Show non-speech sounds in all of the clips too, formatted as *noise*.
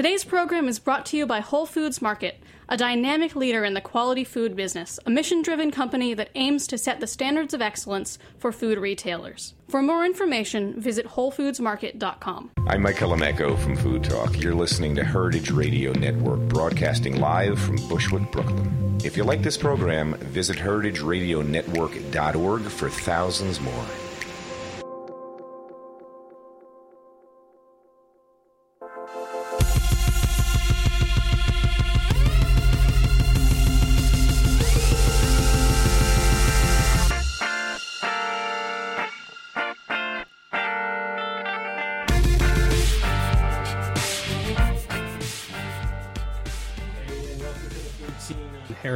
Today's program is brought to you by Whole Foods Market, a dynamic leader in the quality food business, a mission driven company that aims to set the standards of excellence for food retailers. For more information, visit WholeFoodsMarket.com. I'm Mike Echo from Food Talk. You're listening to Heritage Radio Network, broadcasting live from Bushwick, Brooklyn. If you like this program, visit heritageradionetwork.org for thousands more.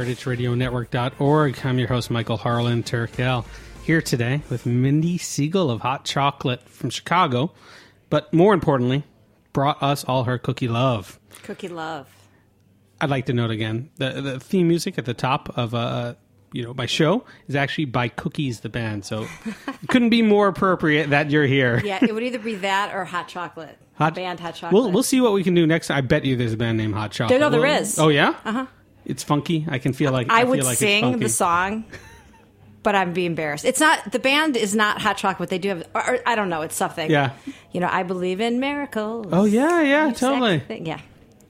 heritageradionetwork.org. I'm your host, Michael Harlan Turkel, here today with Mindy Segal of Hot Chocolate from Chicago, but more importantly, brought us all her cookie love. Cookie love. I'd like to note again the the theme music at the top of uh, you know my show is actually by Cookies the band, so *laughs* it couldn't be more appropriate that you're here. Yeah, it would either be that or Hot Chocolate. Hot band Hot Chocolate. We'll we'll see what we can do next. I bet you there's a band named Hot Chocolate. no, there We'll- is. Oh yeah. Uh huh. It's funky. I can feel like I, feel would like it's sing the song, but I'd be embarrassed. It's not the band is not Hot Chocolate. But they do have, or, or, I don't know. It's something. Yeah. You know, I believe in miracles. Oh yeah, yeah, totally. thing. Yeah.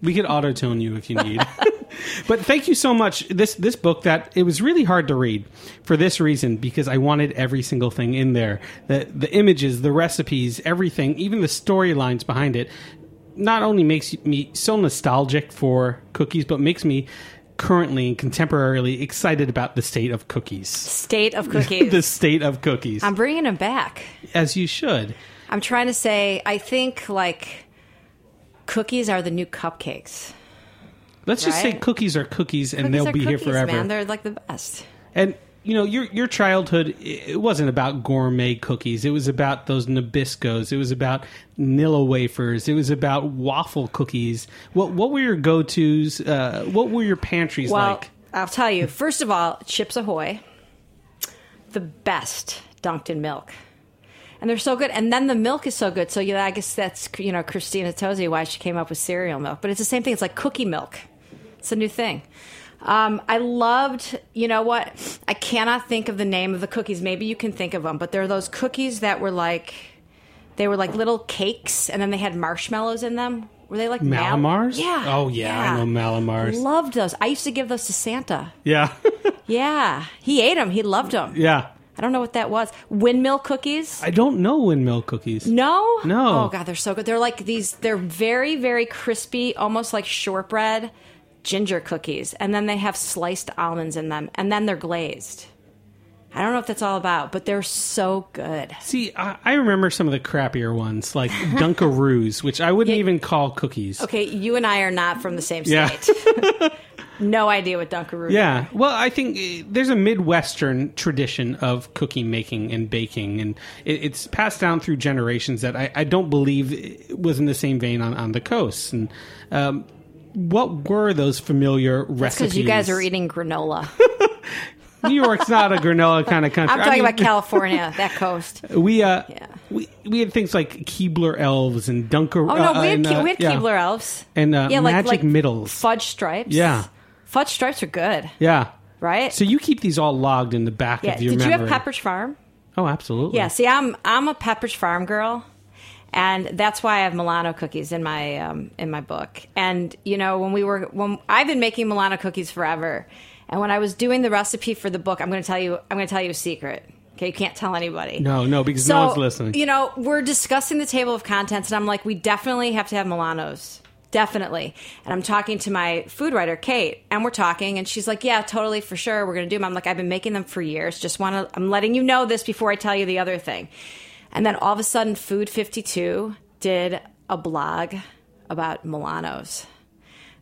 We could auto tune you if you need. *laughs* but thank you so much. This this book that it was really hard to read for this reason because I wanted every single thing in there. The the images, the recipes, everything, even the storylines behind it not only makes me so nostalgic for cookies but makes me currently and contemporarily excited about the state of cookies. State of *laughs* cookies. the state of cookies. I'm bringing them back. as you should. I'm trying to say. I think like cookies are the new cupcakes. Let's just say cookies are cookies and Cookies they'll be here forever. Man, they're like the best. And you know, your your childhood it wasn't about gourmet cookies. It was about those Nabiscos. It was about Nilla wafers. It was about waffle cookies. What what were your go tos? Uh, what were your pantries Well, like? I'll tell you. First of all, Chips Ahoy, the best dunked in milk, and they're so good. And then the milk is so good. So yeah, I guess that's you know Christina Tosi why she came up with cereal milk. But it's the same thing. It's like cookie milk. It's a new thing. Um, I loved, you know what? I cannot think of the name of the cookies. Maybe you can think of them, but they're those cookies that were like, they were like little cakes, and then they had marshmallows in them. Were they like Mal- Mallomars? Yeah. Oh yeah, I know Mallomars. I loved those. I used to give those to Santa. yeah, *laughs* Yeah, he ate them. He loved them. yeah. I don't know what that was. Windmill cookies. I don't know windmill cookies. No, No. Oh god, they're so good. They're like these. They're very, very crispy, almost like shortbread ginger cookies, and then they have sliced almonds in them, and then they're glazed. I don't know what that's all about, but they're so good. See, I, I remember some of the crappier ones, like Dunkaroos, which I wouldn't Yeah. even call cookies. Okay, you and I are not from the same Yeah. state. *laughs* no idea what Dunkaroos. Yeah, well, I think uh, there's a Midwestern tradition of cookie making and baking, and it, it's passed down through generations that I, I don't believe was in the same vein on, on the coast. And um, what were those familiar recipes? because you guys are eating granola. *laughs* New York's not a granola kind of country. I'm I talking mean, about *laughs* California, that coast. We uh, Yeah. we we had things like Keebler elves and Dunker. Oh no, uh, we had, and, uh, we had yeah. Keebler elves and uh, yeah, like, Magic like Middles. fudge stripes. Yeah. fudge stripes are good, yeah. right? So you keep these all logged in the back yeah. of your Did you have Pepperidge Farm? Oh, absolutely. Yeah, see, I'm I'm a Pepperidge Farm girl, and that's why I have Milano cookies in my um, in my book. And you know, when we were when I've been making Milano cookies forever, and when I was doing the recipe for the book, I'm going to tell you I'm going to tell you a secret. Okay, you can't tell anybody. No, no, because So, no one's listening. You know, we're discussing the table of contents, and I'm like, we definitely have to have Milanos. Definitely. And I'm talking to my food writer, Kate, and we're talking, and she's like, yeah, totally, for sure. We're going to do them. I'm like, I've been making them for years. Just want to, I'm letting you know this before I tell you the other thing. And then all of a sudden, Food 52 did a blog about Milanos.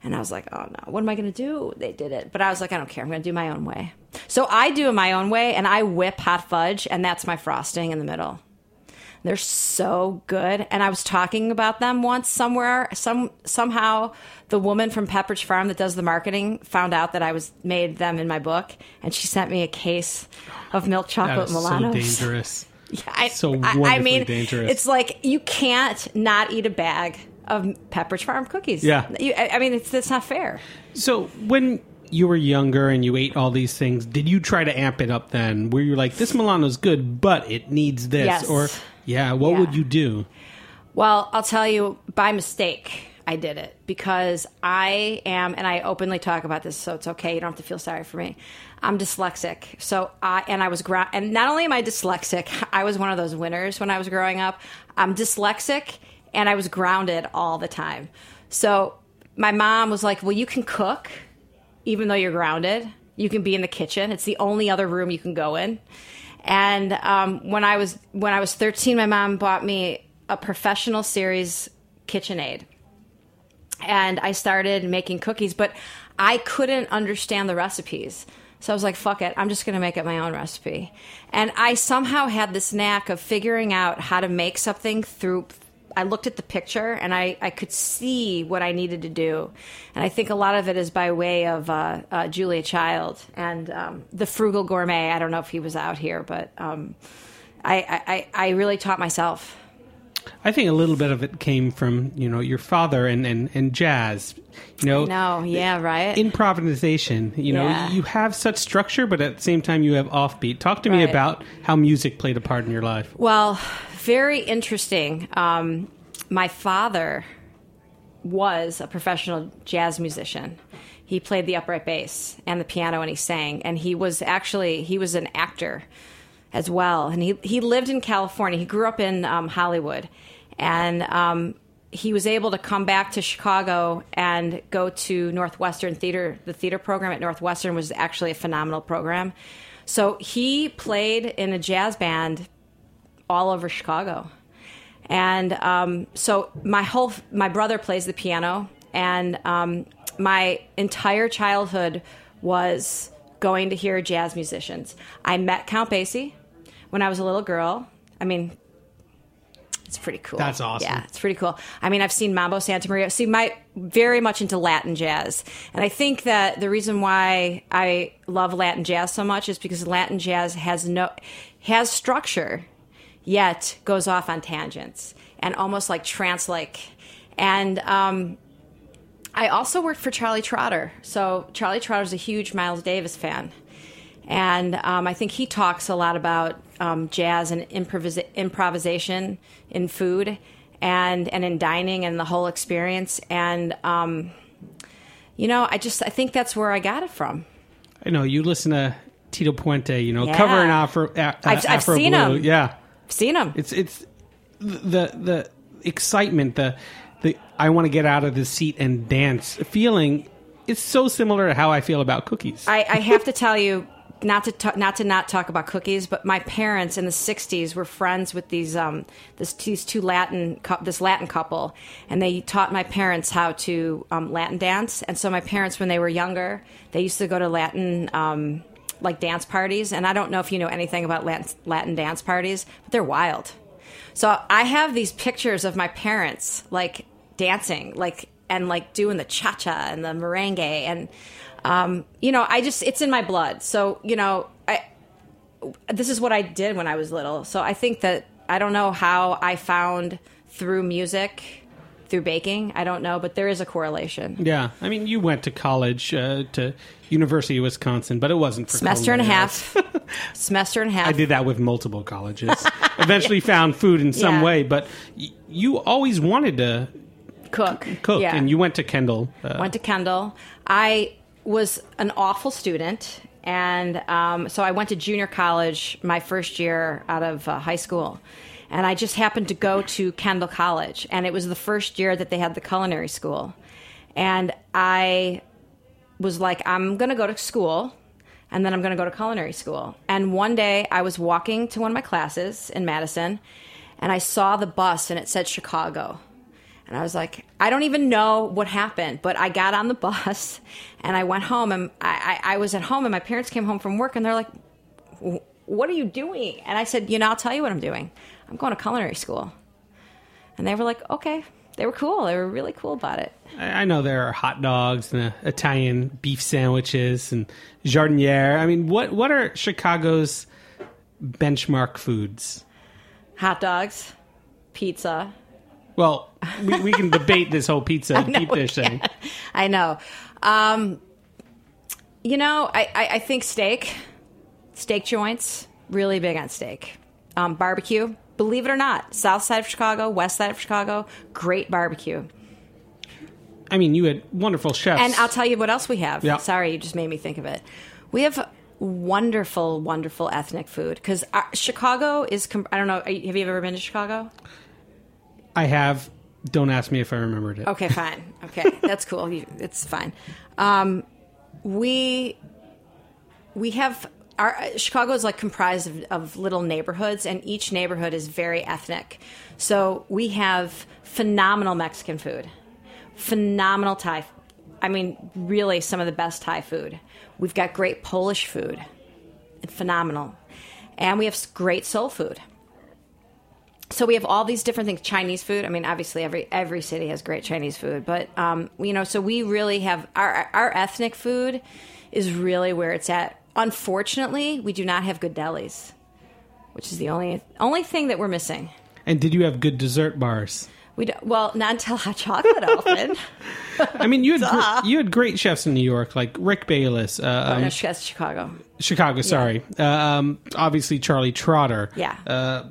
And I was like, oh no, what am I going to do? They did it. But I was like, I don't care. I'm going to do my own way. So I do it my own way and I whip hot fudge and that's my frosting in the middle. They're so good. And I was talking about them once somewhere. Some somehow the woman from Pepperidge Farm that does the marketing found out that I was made them in my book and she sent me a case of milk chocolate is so dangerous. Yeah, I, So I- I, wonderfully mean, dangerous. it's like you can't not eat a bag of Pepperidge Farm cookies. Yeah. You, I I mean, it's, it's not fair. So when you were younger and you ate all these things, did you try to amp it up then? Where you're like, this Milano's good, but it needs this, Yes. or yeah, what Yeah. would you do? Well, I'll tell you by mistake. I did it because I am, and I openly talk about this, so it's okay. You don't have to feel sorry for me. I'm dyslexic, so I and I was gra- and not only am I dyslexic, *laughs* I was one of those winners when I was growing up. I'm dyslexic, and I was grounded all the time. So my mom was like, "Well, you can cook, even though you're grounded. You can be in the kitchen. It's the only other room you can go in." And um, when I was when I was 13, my mom bought me a professional series KitchenAid, and I started making cookies. But I couldn't understand the recipes, so I was like, "Fuck it, I'm just going to make up my own recipe." And I somehow had this knack of figuring out how to make something through. I looked at the picture and I, I could see what I needed to do. And I think a lot of it is by way of uh, uh, Julia Child and um, the Frugal Gourmet. I don't know if he was out here, but um, I, I, I really taught myself. I think a little bit of it came from you know your father and and, and jazz. You know, No, yeah, right. improvisation. You know, Yeah. you have such structure, but at the same time you have offbeat. Talk to me Right. about how music played a part in your life. Well, very interesting. Um, my father was a professional jazz musician. He played the upright bass and the piano and he sang. And he was actually he was an actor as well. And he he lived in California. He grew up in um, Hollywood, and um, he was able to come back to Chicago and go to Northwestern Theater. The theater program at Northwestern was actually a phenomenal program. So he played in a jazz band all over Chicago. And um, so my whole my brother plays the piano, and um, my entire childhood was going to hear jazz musicians. I met Count Basie when I was a little girl. I mean, it's pretty cool. That's awesome. Yeah, it's pretty cool. I mean, I've seen Mongo Santamaria. See, my very much into Latin jazz, and I think that the reason why I love Latin jazz so much is because Latin jazz has no has structure, yet goes off on tangents and almost like trance-like. And um, I also worked for Charlie Trotter. So Charlie Trotter's a huge Miles Davis fan. And um, I think he talks a lot about um, jazz and improvisa- improvisation in food and, and in dining and the whole experience. And, um, you know, I just I think that's where I got it from. I know you listen to Tito Puente. You know, Yeah. covering Afro. A, uh, I've- I've Afro seen Blue. him. Yeah, I've seen him. it's it's the the excitement, the the I want to get out of the seat and dance feeling. It's so similar to how I feel about cookies. I, I have to tell you, not to ta- not to not talk about cookies, but my parents in the '60s were friends with these um this these two Latin cou- this Latin couple, and they taught my parents how to um, Latin dance. And so my parents, when they were younger, they used to go to Latin. Um, like dance parties, and I don't know if you know anything about Latin, Latin dance parties, but they're wild. So I have these pictures of my parents like dancing, like and like doing the cha cha and the merengue, and um, you know, I just it's in my blood. So you know, I this is what I did when I was little. So I think that I don't know how I found through music, through baking. I don't know, but there is a correlation. Yeah, I mean, you went to college uh, to University of Wisconsin, but it wasn't for Semester and a half. *laughs* Semester and a half. I did that with multiple colleges. *laughs* Eventually, found food in some Yeah. way, but y- you always wanted to cook. cook, Yeah. and you went to Kendall. Uh, went to Kendall. I was an awful student, and um, so I went to junior college my first year out of uh, high school. And I just happened to go to Kendall College, and it was the first year that they had the culinary school. And I was like, I'm going to go to school, and then I'm going to go to culinary school. And one day I was walking to one of my classes in Madison, and I saw the bus, and it said Chicago. And I was like, I don't even know what happened, but I got on the *laughs* bus and I went home and I, I, I was at home and my parents came home from work and they're like, What are you doing? And I said, You know, I'll tell you what I'm doing. I'm going to culinary school. And they were like, Okay. They were cool. They were really cool about it. I I know there are hot dogs and uh, Italian beef sandwiches and giardiniera. I mean, what what are Chicago's benchmark foods? Hot dogs, pizza. Well, we, we can debate this whole pizza and deep dish thing. I know. Um, you know, I, I, I think steak, steak joints, really big on steak. Um, barbecue, believe it or not, south side of Chicago, west side of Chicago, great barbecue. I mean, you had wonderful chefs. And I'll tell you what else we have. Yeah. Sorry, you just made me think of it. We have wonderful, wonderful ethnic food because Chicago is. I don't know. Have you ever been to Chicago? I have. Don't ask me if I remembered it. Okay, fine. Okay, *laughs* that's cool. You, it's fine. Um, we we have our Chicago is like comprised of, of little neighborhoods, and each neighborhood is very ethnic. So we have phenomenal Mexican food, phenomenal Thai. I mean, really, some of the best Thai food. We've got great Polish food, phenomenal, and we have great soul food so we have all these different things. Chinese food. I mean obviously every every city has great chinese food but um, you know so we really have our our ethnic food is really where it's at. Unfortunately we do not have good delis which is the only only thing that we're missing. And did you have good dessert bars? we do, well not until hot chocolate often. *laughs* *laughs* I mean, you had gr- you had great chefs in New York, like Rick Bayless, uh, um, no, that's chicago. Chicago. Sorry, uh, um, obviously Charlie Trotter. yeah. Uh,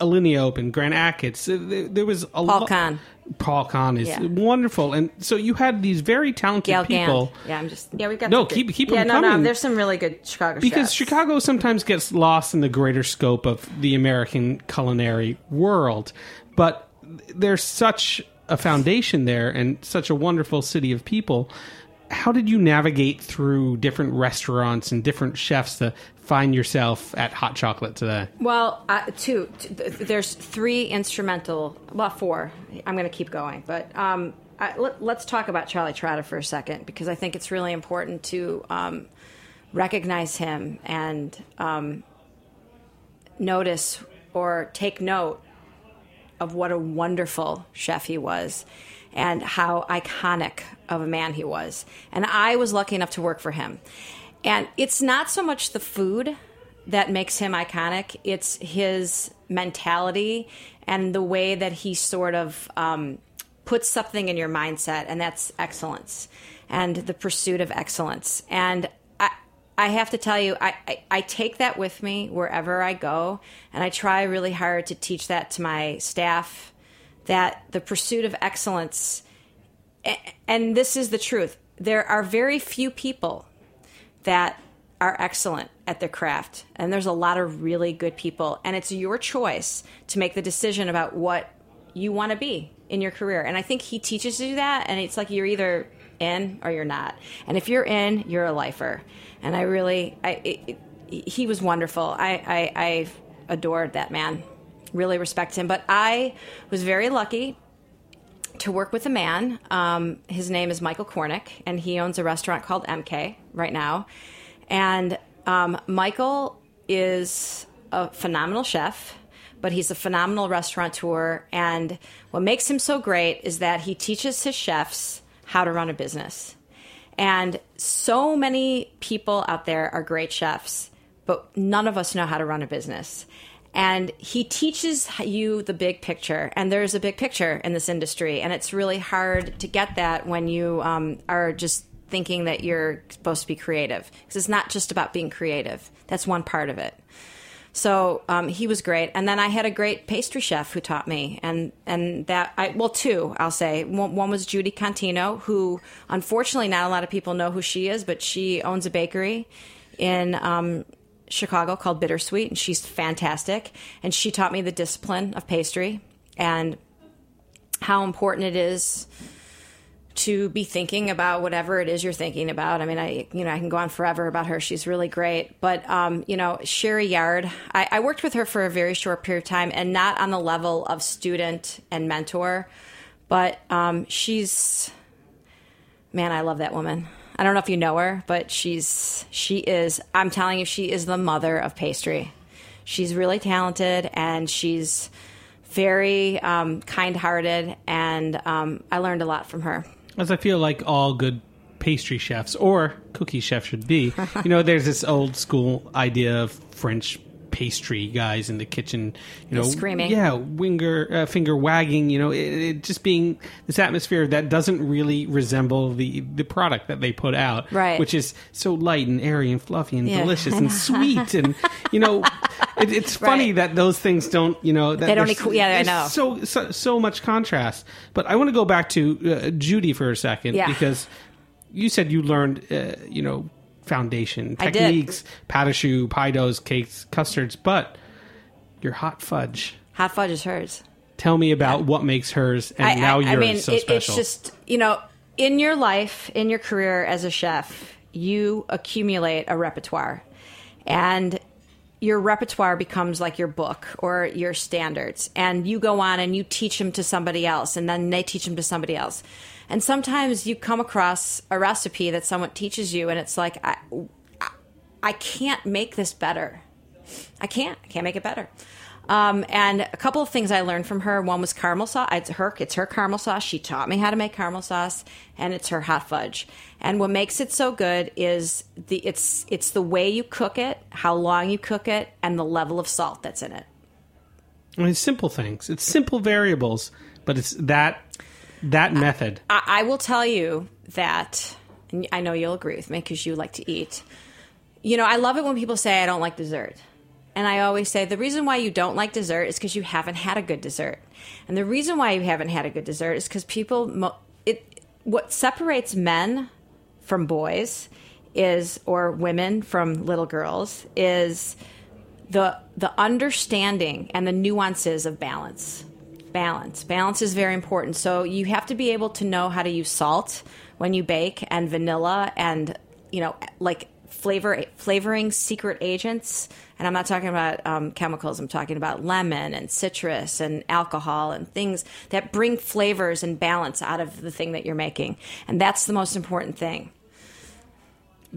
Alinea Open, Grant Achatz. Uh, There, there was a paul lo- kahn Paul Kahan is Yeah. wonderful, and so you had these very talented Gale people. Gand. yeah i'm just yeah we got No, keep- keep yeah them no no coming. there's some really good chicago because chefs. Chicago sometimes gets lost in the greater scope of the American culinary world, but there's such a foundation there and such a wonderful city of people. How did you navigate through different restaurants and different chefs to find yourself at Hot Chocolate today? Well, uh, two. There's three instrumental. Well, four. I'm going to keep going, but um, I, let, let's talk about Charlie Trotter for a second because I think it's really important to um, recognize him and um, notice or take note of what a wonderful chef he was and how iconic of a man he was. And I was lucky enough to work for him. And it's not so much the food that makes him iconic, it's his mentality and the way that he sort of um, puts something in your mindset, and that's excellence and the pursuit of excellence. And I, I have to tell you, I, I, I take that with me wherever I go, and I try really hard to teach that to my staff that the pursuit of excellence, and this is the truth, there are very few people that are excellent at their craft, and there's a lot of really good people, and it's your choice to make the decision about what you want to be in your career. And I think he teaches you that, and it's like you're either in or you're not. And if you're in, you're a lifer. And I really, I, it, it, he was wonderful. I, I, I adored that man. Really respect him. But I was very lucky to work with a man. Um, his name is Michael Kornick, and he owns a restaurant called MK right now. And um, Michael is a phenomenal chef, but he's a phenomenal restaurateur. And what makes him so great is that he teaches his chefs how to run a business. And so many people out there are great chefs, but none of us know how to run a business. And he teaches you the big picture. And there's a big picture in this industry. And it's really hard to get that when you um, are just thinking that you're supposed to be creative. Because it's not just about being creative. That's one part of it. So um, he was great, and then I had a great pastry chef who taught me, and and that I well two I'll say. One, one was Judy Contino, who unfortunately not a lot of people know who she is, but she owns a bakery in um, Chicago called Bittersweet, and she's fantastic, and she taught me the discipline of pastry and how important it is to be thinking about whatever it is you're thinking about. I mean, I you know I can go on forever about her. She's really great, but um, you know Sherry Yard. I, I worked with her for a very short period of time, and not on the level of student and mentor, but um, she's man, I love that woman. I don't know if you know her, but she's she is. I'm telling you, she is the mother of pastry. She's really talented, and she's very um, kind-hearted, and um, I learned a lot from her. As I feel like all good pastry chefs or cookie chefs should be. you know, there's this old school idea of French pastry guys in the kitchen, you know, Screaming. yeah, winger, uh, finger wagging, you know, it, it just being this atmosphere that doesn't really resemble the the product that they put out, Right. Which is so light and airy and fluffy and Yeah. delicious and sweet, and you know, *laughs* it, it's funny Right. that those things don't, you know, that They don't equi- yeah, I know. So, so so much contrast. But I want to go back to uh, Judy for a second Yeah. because you said you learned, uh, you know, foundation I did. techniques, pat choux, pie doughs, cakes, custards, but your hot fudge. Hot fudge is hers. Tell me about what makes hers and now yours I mean, so it, special. it's just you know, in your life, in your career as a chef, you accumulate a repertoire, and your repertoire becomes like your book or your standards, and you go on and you teach them to somebody else, and then they teach them to somebody else, and sometimes you come across a recipe that someone teaches you, and it's like I, I, can't make this better. I can't. I can't make it better. Um, and a couple of things I learned from her. One was caramel sauce. It's her. It's her caramel sauce. She taught me how to make caramel sauce, and it's her hot fudge. And what makes it so good is the it's it's the way you cook it, how long you cook it, and the level of salt that's in it. I mean, it's simple things. It's simple variables, but it's that that method. I, I will tell you that, and I know you'll agree with me because you like to eat. You know, I love it when people say I don't like dessert. And I always say the reason why you don't like dessert is because you haven't had a good dessert. And the reason why you haven't had a good dessert is because people, it, what separates men from boys is, or women from little girls, is the the understanding and the nuances of balance. Balance. Balance is very important. So you have to be able to know how to use salt when you bake and vanilla and you know like flavor flavoring secret agents. And I'm not talking about um, chemicals. I'm talking about lemon and citrus and alcohol and things that bring flavors and balance out of the thing that you're making. And that's the most important thing.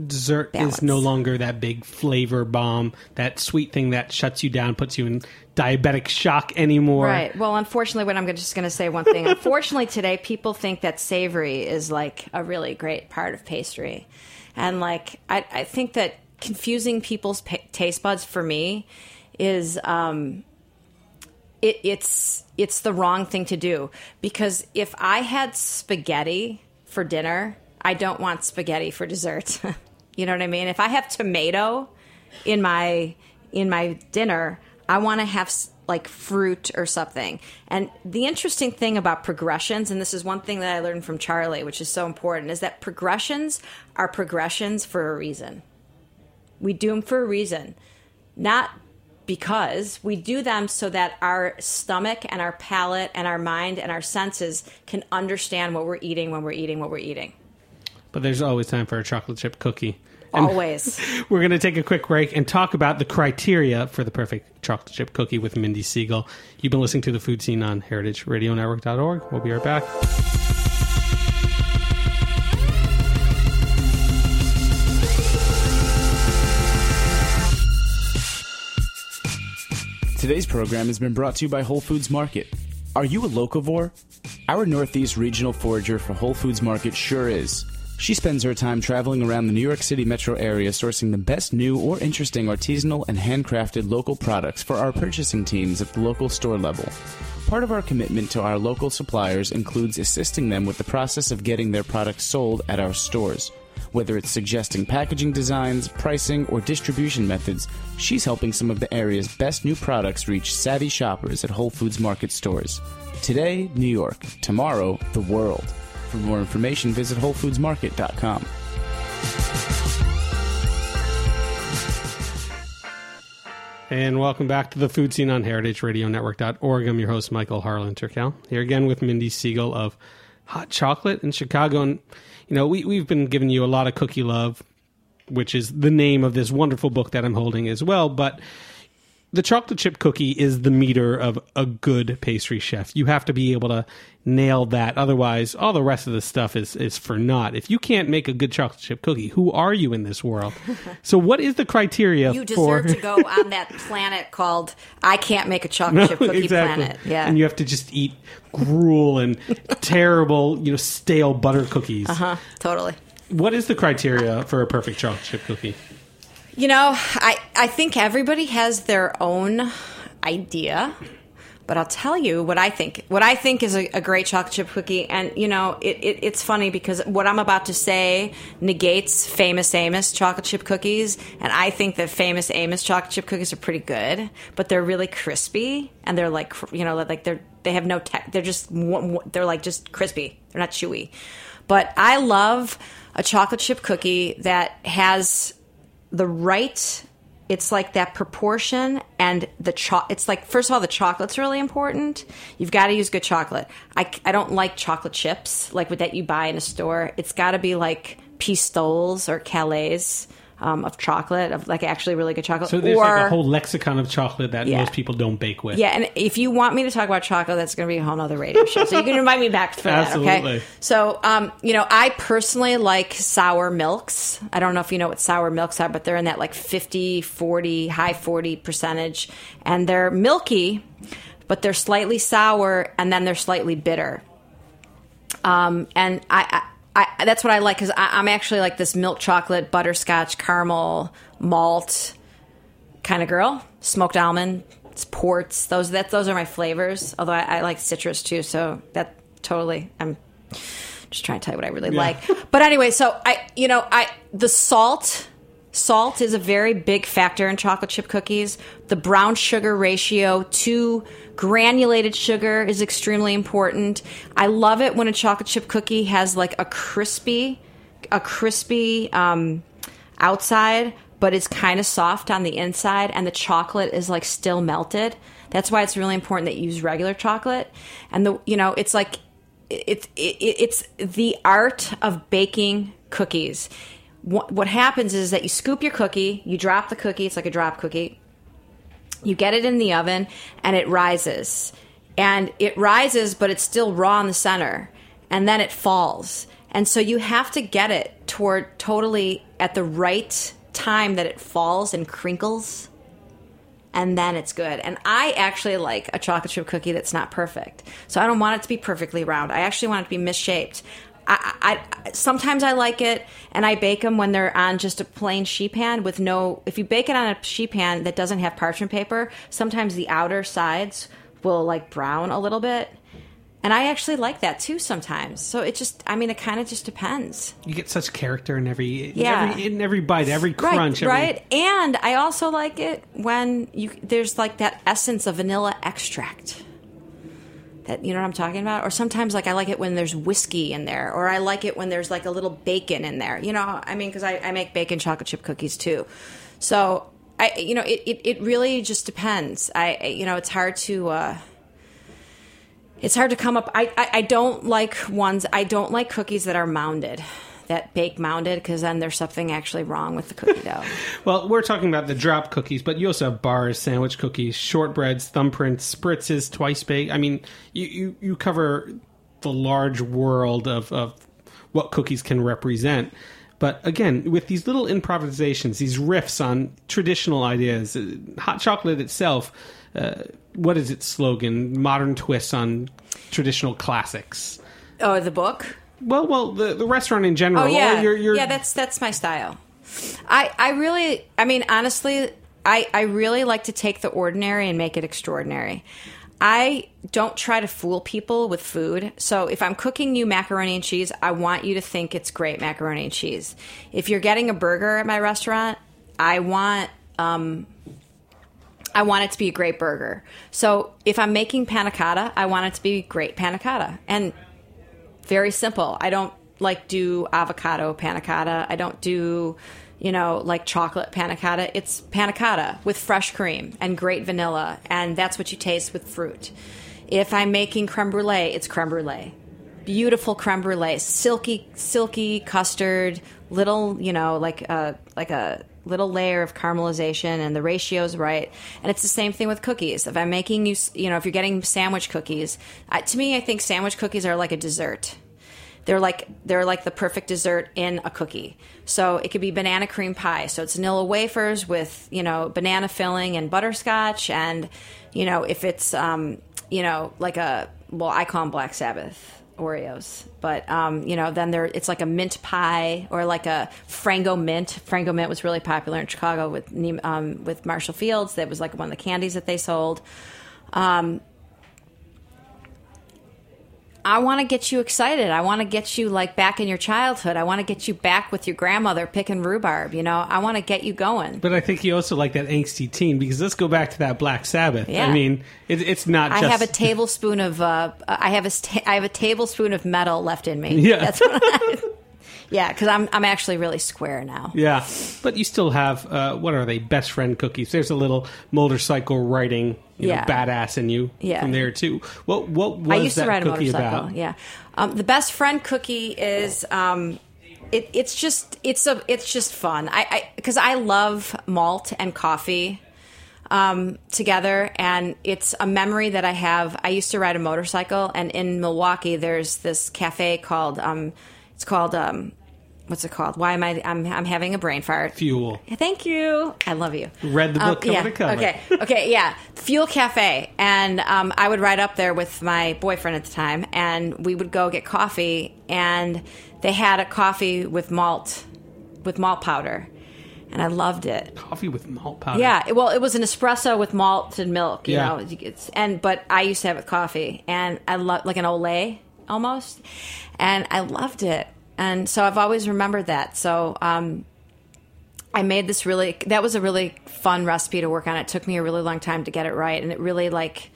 Dessert Balance. is no longer that big flavor bomb, that sweet thing that shuts you down, puts you in diabetic shock anymore. Right. Well, unfortunately, what I'm just going to say one thing. *laughs* unfortunately, today people think that savory is like a really great part of pastry, and like I, I think that confusing people's pa- taste buds for me is um, it, it's it's the wrong thing to do because if I had spaghetti for dinner, I don't want spaghetti for dessert. *laughs* you know what I mean? If I have tomato in my in my dinner, I want to have like fruit or something. And the interesting thing about progressions, and this is one thing that I learned from Charlie, which is so important, is that progressions are progressions for a reason. We do them for a reason, not because we do them so that our stomach and our palate and our mind and our senses can understand what we're eating when we're eating what we're eating. But there's always time for a chocolate chip cookie. And Always. *laughs* We're going to take a quick break and talk about the criteria for the perfect chocolate chip cookie with Mindy Segal. You've been listening to the Food Seen on heritageradionetwork.org. We'll be right back. Today's program has been brought to you by Whole Foods Market. Are you a locavore? Our Northeast regional forager for Whole Foods Market sure is. She spends her time traveling around the New York City metro area sourcing the best new or interesting artisanal and handcrafted local products for our purchasing teams at the local store level. Part of our commitment to our local suppliers includes assisting them with the process of getting their products sold at our stores. Whether it's suggesting packaging designs, pricing, or distribution methods, she's helping some of the area's best new products reach savvy shoppers at Whole Foods Market stores. Today, New York. Tomorrow, the world. For more information, visit WholeFoodsMarket.com. And welcome back to the Food Seen on heritageradionetwork.org. I'm your host, Michael Harlan Turkel. Here again with Mindy Segal of Hot Chocolate in Chicago. And, you know, we, we've been giving you a lot of cookie love, which is the name of this wonderful book that I'm holding as well. But the chocolate chip cookie is the meter of a good pastry chef. You have to be able to nail that. Otherwise, all the rest of the stuff is, is for naught. If you can't make a good chocolate chip cookie, who are you in this world? *laughs* so, what is the criteria You for. deserve to go on that *laughs* planet called I can't make a chocolate chip cookie planet. Yeah. And you have to just eat gruel and terrible, you know, stale butter cookies. Uh huh. Totally. What is the criteria for a perfect chocolate chip cookie? You know, I, I think everybody has their own idea, but I'll tell you what I think. What I think is a, a great chocolate chip cookie, and you know, it, it, it's funny because what I'm about to say negates famous Amos chocolate chip cookies, and I think that famous Amos chocolate chip cookies are pretty good, but they're really crispy, and they're like, you know, like they're they have no tech. They're just they're like just crispy. They're not chewy. But I love a chocolate chip cookie that has the right it's like that proportion and the cho- it's like first of all the chocolate's really important. You've got to use good chocolate. I, I don't like chocolate chips like that you buy in a store. It's got to be like pistoles or callets um, of chocolate of like actually really good chocolate So there's or like a whole lexicon of chocolate that Yeah. most people don't bake with. yeah, and if you want me to talk about chocolate, that's going to be a whole nother radio show. So you can invite me back for that, Absolutely. okay? So, um, you know, I personally like sour milks. I don't know if you know what sour milks are, but they're in that like 50, 40, high 40 percentage. And they're milky, but they're slightly sour and then they're slightly bitter. Um, and I, I, that's what I like because I'm actually like this milk chocolate, butterscotch, caramel, malt kind of girl. Smoked almond, it's ports. Those that those are my flavors. Although I, I like citrus too, so that totally. I'm just trying to tell you what I really like. But anyway, so I, you know, I the salt. Salt is a very big factor in chocolate chip cookies. The brown sugar ratio to granulated sugar is extremely important. I love it when a chocolate chip cookie has like a crispy, a crispy um, outside, but it's kind of soft on the inside, and the chocolate is like still melted. That's why it's really important that you use regular chocolate. And the you know it's like it's it, it's the art of baking cookies. What, what happens is that you scoop your cookie, you drop the cookie. It's like a drop cookie. You get it in the oven, and it rises, and it rises, but it's still raw in the center, and then it falls. And so you have to get it toward totally at the right time that it falls and crinkles and then it's good. And I actually like a chocolate chip cookie that's not perfect. So I don't want it to be perfectly round. I actually want it to be misshaped. I, I, sometimes I like it, and I bake them when they're on just a plain sheet pan with no. If you bake it on a sheet pan that doesn't have parchment paper, sometimes the outer sides will like brown a little bit, and I actually like that too sometimes. So it just, I mean, it kind of just depends. You get such character in every, Yeah. every in every bite, every crunch, every, right, right. And I also like it when you there's like that essence of vanilla extract. You know what I'm talking about? Or sometimes like I like it when there's whiskey in there, or I like it when there's like a little bacon in there. You know, I mean, because I, I make bacon chocolate chip cookies too. So I, you know, it, it, it really just depends. I, I- you know, it's hard to. Uh, it's hard to come up. I, I, I don't like ones. I don't like cookies that are mounded, that bake mounded, because then there's something actually wrong with the cookie dough. *laughs* Well, we're talking about the drop cookies, but you also have bars, sandwich cookies, shortbreads, thumbprints, spritzes, twice baked. I mean, you, you, you cover the large world of, of what cookies can represent. But again, with these little improvisations, these riffs on traditional ideas, uh, hot chocolate itself, uh, what is its slogan? Modern twists on traditional classics. oh, the book. Well, well, the, the restaurant in general. Oh yeah, or your, your, yeah. That's that's my style. I I really, I mean, honestly, I I really like to take the ordinary and make it extraordinary. I don't try to fool people with food. So if I'm cooking you macaroni and cheese, I want you to think it's great macaroni and cheese. If you're getting a burger at my restaurant, I want um, I want it to be a great burger. So if I'm making panna cotta, I want it to be great panna cotta. And very simple. I don't like do avocado panna cotta. I don't do, you know, like chocolate panna cotta. It's panna cotta with fresh cream and great vanilla, and that's what you taste with fruit. If I'm making creme brulee, it's creme brulee. Beautiful creme brulee, silky, silky custard, little, you know, like a like a little layer of caramelization, and the ratio's right. And it's the same thing with cookies. If I'm making you, you know, if you're getting sandwich cookies, to me, I think sandwich cookies are like a dessert they're like they're like the perfect dessert in a cookie. So it could be banana cream pie. So it's vanilla wafers with you know banana filling and butterscotch, and you know if it's um, you know like a well I call them Black Sabbath Oreos, but um, you know then there it's like a mint pie or like a Frango mint. Frango mint was really popular in Chicago with um, with Marshall Fields. That was like one of the candies that they sold. Um, I want to get you excited. I want to get you like back in your childhood. I want to get you back with your grandmother picking rhubarb. You know, I want to get you going. But I think you also like that angsty teen because let's go back to that Black Sabbath. Yeah. I mean, it, it's not. I just... have a *laughs* tablespoon of uh, I have a I have a tablespoon of metal left in me. Yeah. That's what I, *laughs* yeah, because I'm I'm actually really square now. Yeah, but you still have uh, what are they? Best friend cookies. There's a little motorcycle riding, you Yeah. know, badass in you Yeah. from there too. What what was I used that to ride a cookie motorcycle. about? Yeah, um, the best friend cookie is. Um, it, it's just it's a it's just fun. I because I, love malt and coffee um, together, and it's a memory that I have. I used to ride a motorcycle, and in Milwaukee, there's this cafe called um, it's called um, what's it called? Why am I? I'm I'm having a brain fart. Fuel. Thank you. I love you. Read the book cover yeah. Okay. Okay. Yeah. Fuel Cafe, and um, I would ride up there with my boyfriend at the time, and we would go get coffee, and they had a coffee with malt, with malt powder, and I loved it. Coffee with malt powder. Yeah, well, it was an espresso with malt and milk, you Yeah. know. It's, and but I used to have it with coffee, and I love like an au lait almost, and I loved it, and so I've always remembered that. So um, I made this really. That was a really fun recipe to work on. It took me a really long time to get it right, and it really like.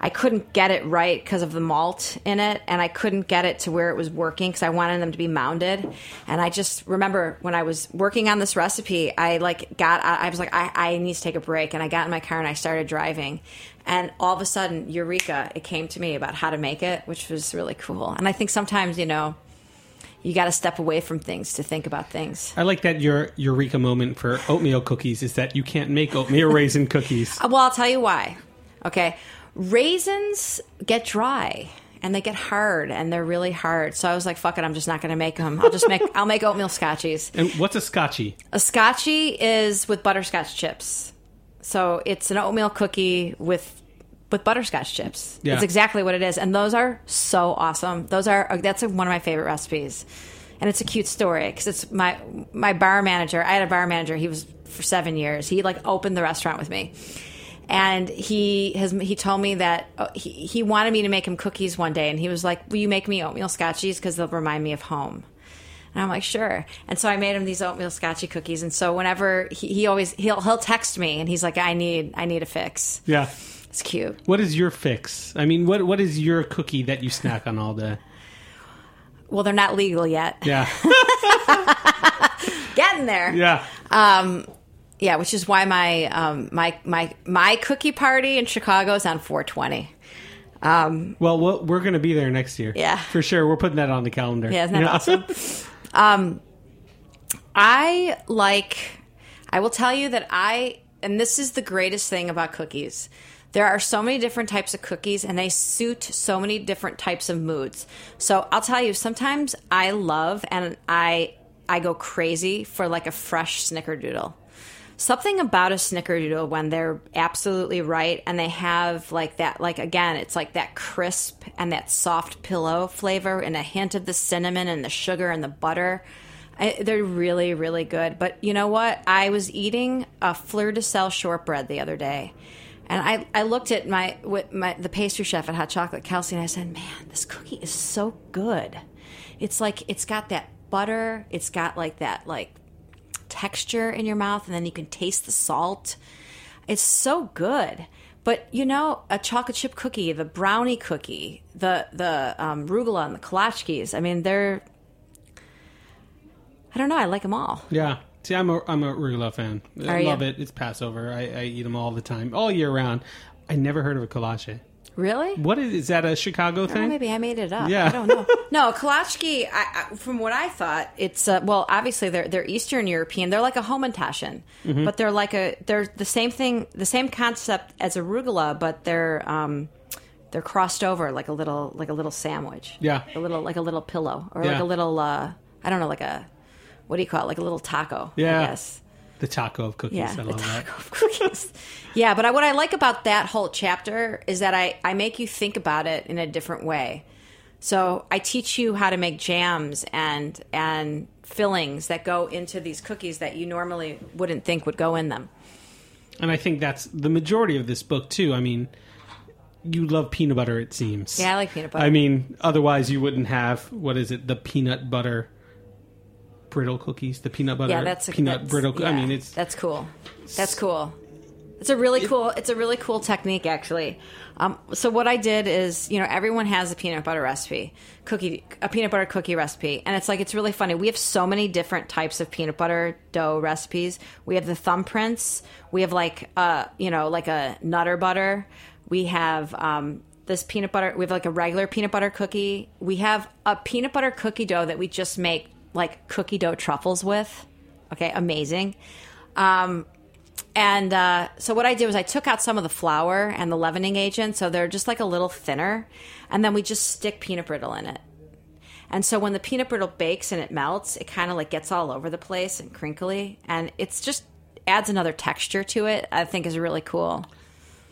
I couldn't get it right because of the malt in it, and I couldn't get it to where it was working because I wanted them to be mounded. And I just remember when I was working on this recipe, I like got, I was like, I, I need to take a break, and I got in my car and I started driving, and all of a sudden, eureka! It came to me about how to make it, which was really cool. And I think sometimes, you know, you got to step away from things to think about things. I like that your eureka moment for oatmeal cookies is that you can't make oatmeal raisin cookies. *laughs* Uh, Well, I'll tell you why. Okay. Raisins get dry and they get hard and they're really hard. So I was like, fuck it, I'm just not going to make them. I'll just make, I'll make oatmeal scotchies. *laughs* And what's a scotchy? A scotchy is with butterscotch chips. So it's an oatmeal cookie with with butterscotch chips. Yeah. It's exactly what it is, and those are so awesome. Those are that's one of my favorite recipes, and it's a cute story because it's my my bar manager. I had a bar manager. He was for seven years. He like opened the restaurant with me, and he has he told me that uh, he he wanted me to make him cookies one day, and he was like, "Will you make me oatmeal scotchies because they'll remind me of home." And I'm like, sure. And so I made him these oatmeal scotchy cookies. And so whenever he, he always he'll he'll text me and he's like, I need I need a fix. Yeah. It's cute. What is your fix? I mean, what what is your cookie that you snack on all day? Well, they're not legal yet. Yeah. *laughs* Getting there. Yeah. Yeah, which is why my um, my my my cookie party in Chicago is on 420. Well, we'll we're going to be there next year. Yeah. For sure. We're putting that on the calendar. Yeah, isn't that awesome? *laughs* Um, I like. I will tell you that I, and this is the greatest thing about cookies. There are so many different types of cookies, and they suit so many different types of moods. So I'll tell you, sometimes I love and I I go crazy for like a fresh snickerdoodle. Something about a snickerdoodle when they're absolutely right and they have like that, like again, it's like that crisp and that soft pillow flavor and a hint of the cinnamon and the sugar and the butter. I, they're really, really good. But you know what? I was eating a fleur de sel shortbread the other day, and I, I looked at my, my the pastry chef at Hot Chocolate, Kelsey, and I said, "Man, this cookie is so good. It's like it's got that butter. It's got like that like texture in your mouth, and then you can taste the salt. It's so good." But you know, a chocolate chip cookie, the brownie cookie, the the um, rugula and the kolachkis. I mean, they're. I don't know. I like them all. Yeah. See, I'm a I'm a rugula fan. I Are you? love it. It's Passover. I, I eat them all the time, all year round. I never heard of a kolache. Really? What is, is that a Chicago Oh, thing? maybe I made it up. Yeah. I don't know. *laughs* No, kolachki. I, I, from what I thought, it's uh, well, obviously they're they're Eastern European. They're like a hamantaschen, Mm-hmm. but they're like a they're the same thing, the same concept as a rugula, but they're um they're crossed over like a little like a little sandwich. Yeah. a little like a little pillow or like a little uh I don't know like a what do you call it like a little taco. Yeah. Guess. The taco of cookies. Yeah, I the love that. taco of cookies. *laughs* yeah, but I, what I like about that whole chapter is that I, I make you think about it in a different way. So I teach you how to make jams and and fillings that go into these cookies that you normally wouldn't think would go in them. And I think that's the majority of this book too. I mean, you love peanut butter. It seems. Yeah, I like peanut butter. I mean, otherwise you wouldn't have what is it? The peanut butter brittle cookies. The peanut butter. yeah, that's a, peanut that's- brittle. I mean, it's that's cool. That's cool. It's a really cool. It's a really cool technique, actually. Um, so what I did is, you know, everyone has a peanut butter recipe, cookie, a peanut butter cookie recipe, and it's like it's really funny. We have so many different types of peanut butter dough recipes. We have the thumbprints. We have like, uh, you know, like a nutter butter. We have um, this peanut butter. We have like a regular peanut butter cookie. We have a peanut butter cookie dough that we just make like cookie dough truffles with. Okay, amazing. Um, and uh, so what I did was I took out some of the flour and the leavening agent, so they're just like a little thinner, and then we just stick peanut brittle in it. And so when the peanut brittle bakes and it melts, it kind of like gets all over the place and crinkly, and it's just adds another texture to it. I think is really cool.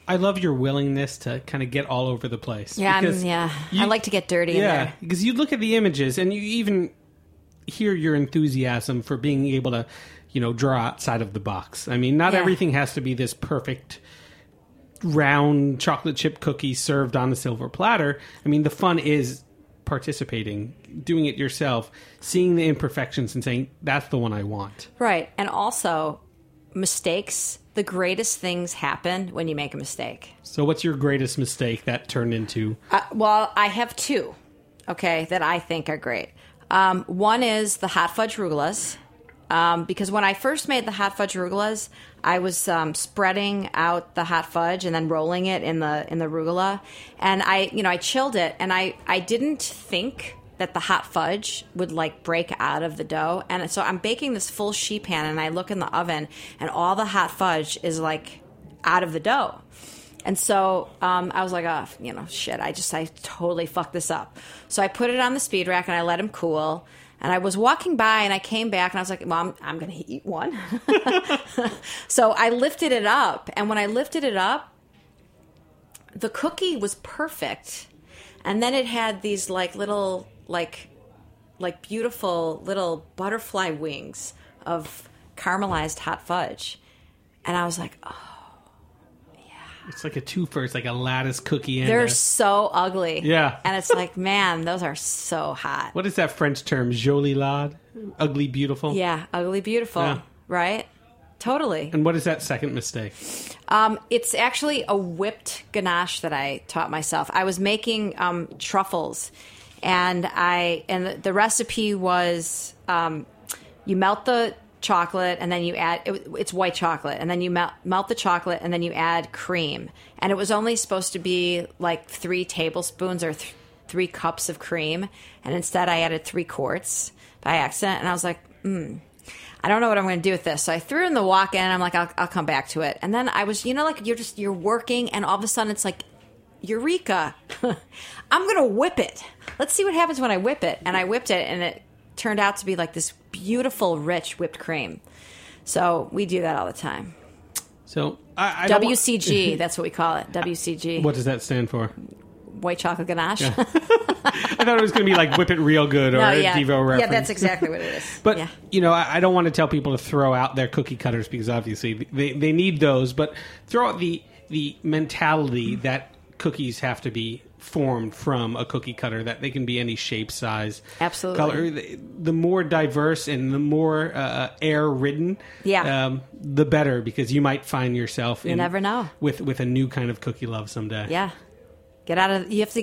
I love your willingness to kind of get all over the place. Yeah, I'm- because yeah. you- I like to get dirty Yeah, because you look at the images and you even hear your enthusiasm for being able to, you know, draw outside of the box. I mean, not Yeah. everything has to be this perfect round chocolate chip cookie served on a silver platter. I mean, the fun is participating, doing it yourself, seeing the imperfections and saying that's the one I want. Right, and also mistakes. The greatest things happen when you make a mistake. So, what's your greatest mistake that turned into? Uh, well, I have two, okay, that I think are great. Um, one is the hot fudge rugulas, um, because when I first made the hot fudge rugulas, I was um, spreading out the hot fudge and then rolling it in the in the rugula, and I, you know, I chilled it, and I I didn't think that the hot fudge would like break out of the dough, and so I'm baking this full sheet pan, and I look in the oven, and all the hot fudge is like out of the dough. And so um, I was like, oh, you know, shit, I just, I totally fucked this up. So I put it on the speed rack and I let him cool. And I was walking by and I came back and I was like, I'm, I'm going to eat one. *laughs* so I lifted it up. And when I lifted it up, the cookie was perfect. And then it had these like little, like, like beautiful little butterfly wings of caramelized hot fudge. And I was like, oh, It's like a twofer. It's like a lattice cookie. And They're a- so ugly. Yeah. And it's like, *laughs* man, those are so hot. what is that French term? Jolie laide, ugly beautiful. Yeah, ugly beautiful. Yeah. Right? Totally. And what is that second mistake? Um, it's actually a whipped ganache that I taught myself. I was making um, truffles, and I and the, the recipe was um, you melt the chocolate and then you add it, it's white chocolate and then you melt, melt the chocolate and then you add cream and it was only supposed to be like three tablespoons or th- three cups of cream and instead i added three quarts by accident and i was like mm, I don't know what I'm going to do with this. So I threw in the walk in and I'm like, I'll, I'll come back to it. And then I was, you know, like you're just, you're working and all of a sudden it's like, Eureka, *laughs* I'm going to whip it. Let's see what happens when I whip it. And I whipped it and it turned out to be like this beautiful, rich whipped cream. So we do that all the time. So I, I WCG, *laughs* that's what we call it. WCG. What does that stand for? white chocolate ganache. *laughs* I thought it was going to be like whip it real good or No, yeah, Devo reference. yeah, that's exactly what it *laughs* is. But yeah. you know, I, I don't want to tell people to throw out their cookie cutters because obviously they, they need those. But throw out the the mentality that cookies have to be formed from a cookie cutter that they can be any shape, size, Absolutely. color. The, the more diverse and the more uh, air ridden, Yeah. um, the better because you might find yourself. You in, never know. with with a new kind of cookie love someday. Yeah. Get out of you have to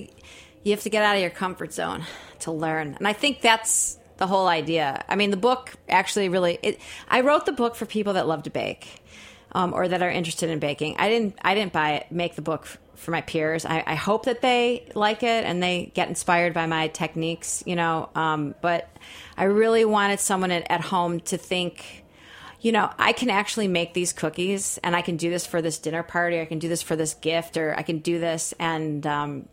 you have to get out of your comfort zone to learn. And I think that's the whole idea. I mean, the book actually really it, I wrote the book for people that love to bake. Um, or that are interested in baking. I didn't. I didn't buy it. Make the book for my peers. I, I hope that they like it and they get inspired by my techniques. You know, um, but I really wanted someone at, at home to think you know, I can actually make these cookies and I can do this for this dinner party, I can do this for this gift, or I can do this. And, um,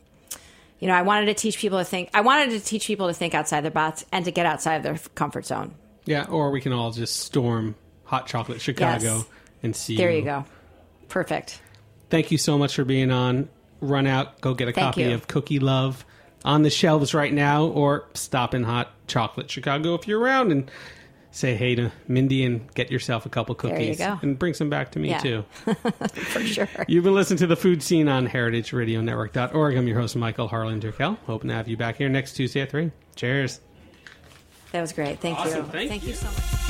you know, I wanted to teach people to think, I wanted to teach people to think outside their box and to get outside of their comfort zone. Yeah, or we can all just storm Hot Chocolate Chicago Yes. and see. There you go. Perfect. Thank you so much for being on. Run out, go get a Thank copy you. of Cookie Love on the shelves right now, or stop in Hot Chocolate Chicago if you're around and say hey to Mindy and get yourself a couple you cookies go. and bring some back to me Yeah. too. *laughs* For sure. You've been listening to the Food Seen on heritageradionetwork.org. I'm your host, Michael Harlan Turkel. Hoping to have you back here next Tuesday at 3. Cheers. That was great. Thank Awesome. you. Thank you so much.